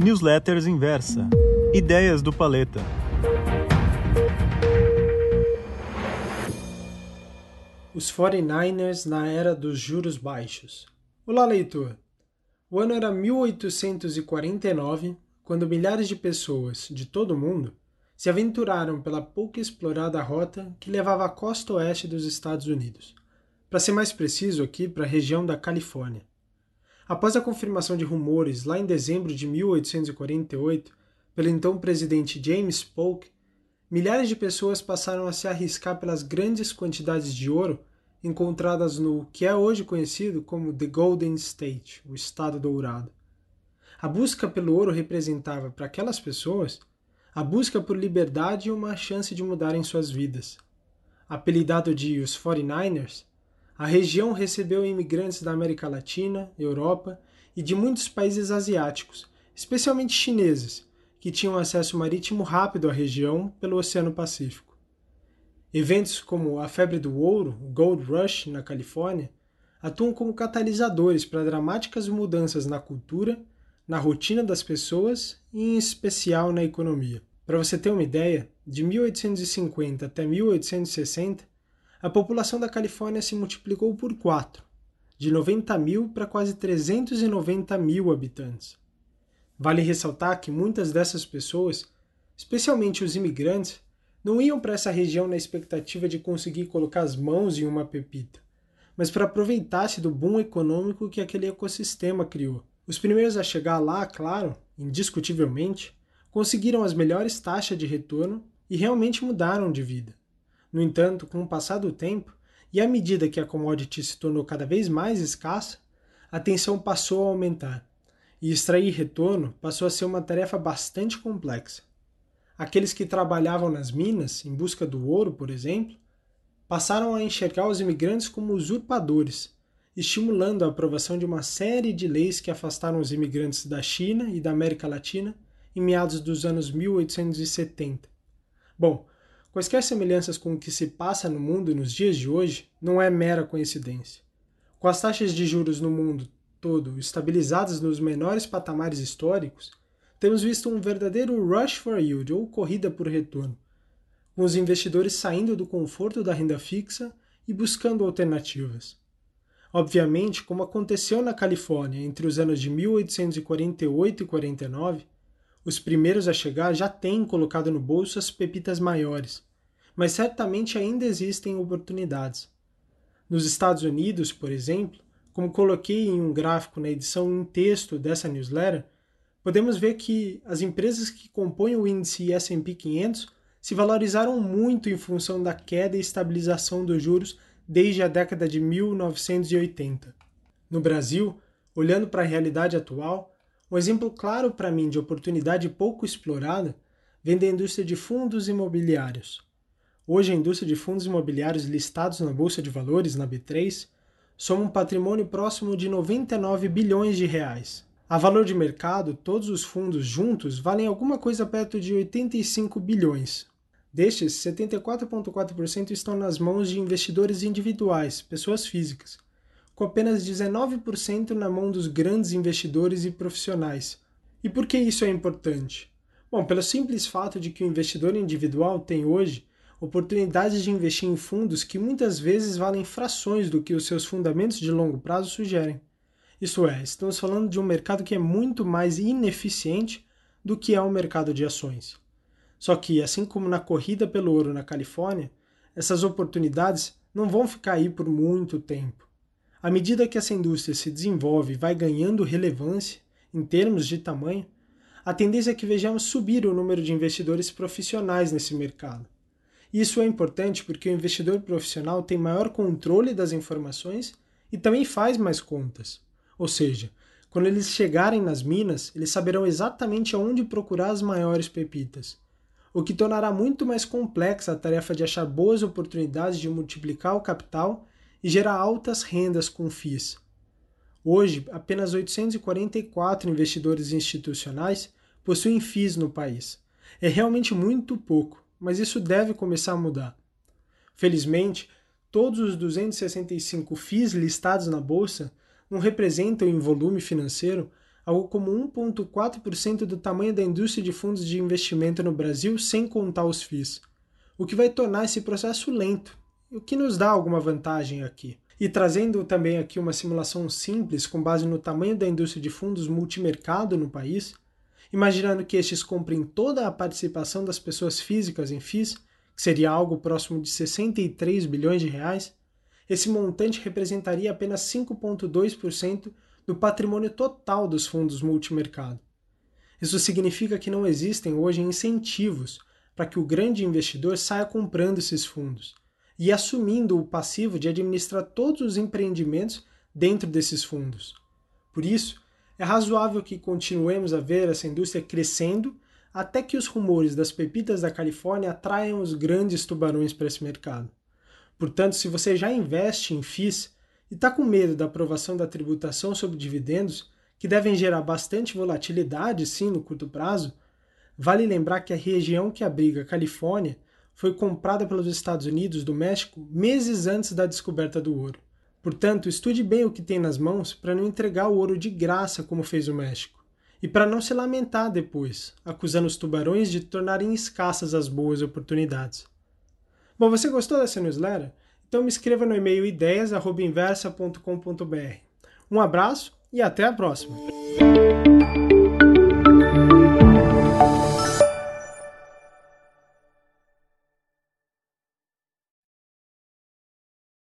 Newsletters Inversa. Ideias do Paleta. Os 49ers na era dos juros baixos. Olá, leitor! O ano era 1849, quando milhares de pessoas de todo o mundo se aventuraram pela pouco explorada rota que levava à costa oeste dos Estados Unidos. Para ser mais preciso, aqui para a região da Califórnia. Após a confirmação de rumores lá em dezembro de 1848 pelo então presidente James Polk, milhares de pessoas passaram a se arriscar pelas grandes quantidades de ouro encontradas no que é hoje conhecido como The Golden State, o Estado Dourado. A busca pelo ouro representava para aquelas pessoas a busca por liberdade e uma chance de mudarem suas vidas. Apelidado de os 49ers, a região recebeu imigrantes da América Latina, Europa e de muitos países asiáticos, especialmente chineses, que tinham acesso marítimo rápido à região pelo Oceano Pacífico. Eventos como a febre do ouro, Gold Rush na Califórnia, atuam como catalisadores para dramáticas mudanças na cultura, na rotina das pessoas e, em especial, na economia. Para você ter uma ideia, de 1850 até 1860, a população da Califórnia se multiplicou por 4, de 90 mil para quase 390 mil habitantes. Vale ressaltar que muitas dessas pessoas, especialmente os imigrantes, não iam para essa região na expectativa de conseguir colocar as mãos em uma pepita, mas para aproveitar-se do boom econômico que aquele ecossistema criou. Os primeiros a chegar lá, claro, indiscutivelmente, conseguiram as melhores taxas de retorno e realmente mudaram de vida. No entanto, com o passar do tempo, e à medida que a commodity se tornou cada vez mais escassa, a tensão passou a aumentar, e extrair retorno passou a ser uma tarefa bastante complexa. Aqueles que trabalhavam nas minas, em busca do ouro, por exemplo, passaram a enxergar os imigrantes como usurpadores, estimulando a aprovação de uma série de leis que afastaram os imigrantes da China e da América Latina em meados dos anos 1870. Bom, Quaisquer semelhanças com o que se passa no mundo nos dias de hoje não é mera coincidência. Com as taxas de juros no mundo todo estabilizadas nos menores patamares históricos, temos visto um verdadeiro rush for yield ou corrida por retorno, com os investidores saindo do conforto da renda fixa e buscando alternativas. Obviamente, como aconteceu na Califórnia entre os anos de 1848 e 49, os primeiros a chegar já têm colocado no bolso as pepitas maiores, mas certamente ainda existem oportunidades. Nos Estados Unidos, por exemplo, como coloquei em um gráfico na edição em texto dessa newsletter, podemos ver que as empresas que compõem o índice S&P 500 se valorizaram muito em função da queda e estabilização dos juros desde a década de 1980. No Brasil, olhando para a realidade atual, um exemplo claro para mim de oportunidade pouco explorada vem da indústria de fundos imobiliários. Hoje, a indústria de fundos imobiliários listados na Bolsa de Valores, na B3, soma um patrimônio próximo de 99 bilhões de reais. A valor de mercado, todos os fundos juntos valem alguma coisa perto de 85 bilhões. Destes, 74,4% estão nas mãos de investidores individuais, pessoas físicas, com apenas 19% na mão dos grandes investidores e profissionais. E por que isso é importante? Bom, pelo simples fato de que o investidor individual tem hoje oportunidades de investir em fundos que muitas vezes valem frações do que os seus fundamentos de longo prazo sugerem. Isso é, estamos falando de um mercado que é muito mais ineficiente do que é o mercado de ações. Só que, assim como na corrida pelo ouro na Califórnia, essas oportunidades não vão ficar aí por muito tempo. À medida que essa indústria se desenvolve e vai ganhando relevância em termos de tamanho, a tendência é que vejamos subir o número de investidores profissionais nesse mercado. Isso é importante porque o investidor profissional tem maior controle das informações e também faz mais contas. Ou seja, quando eles chegarem nas minas, eles saberão exatamente aonde procurar as maiores pepitas, o que tornará muito mais complexa a tarefa de achar boas oportunidades de multiplicar o capital e gerar altas rendas com FIIs. Hoje, apenas 844 investidores institucionais possuem FIIs no país. É realmente muito pouco, mas isso deve começar a mudar. Felizmente, todos os 265 FIIs listados na bolsa não representam em volume financeiro algo como 1,4% do tamanho da indústria de fundos de investimento no Brasil, sem contar os FIIs, o que vai tornar esse processo lento, o que nos dá alguma vantagem aqui. E trazendo também aqui uma simulação simples com base no tamanho da indústria de fundos multimercado no país, imaginando que estes comprem toda a participação das pessoas físicas em FIIs, que seria algo próximo de 63 bilhões de reais, esse montante representaria apenas 5,2% do patrimônio total dos fundos multimercado. Isso significa que não existem hoje incentivos para que o grande investidor saia comprando esses fundos e assumindo o passivo de administrar todos os empreendimentos dentro desses fundos. Por isso, é razoável que continuemos a ver essa indústria crescendo até que os rumores das pepitas da Califórnia atraiam os grandes tubarões para esse mercado. Portanto, se você já investe em FIIs e está com medo da aprovação da tributação sobre dividendos, que devem gerar bastante volatilidade sim no curto prazo, vale lembrar que a região que abriga a Califórnia foi comprada pelos Estados Unidos do México meses antes da descoberta do ouro. Portanto, estude bem o que tem nas mãos para não entregar o ouro de graça como fez o México. E para não se lamentar depois, acusando os tubarões de tornarem escassas as boas oportunidades. Bom, você gostou dessa newsletter? Então me escreva no e-mail ideias.inversa.com.br. Um abraço e até a próxima!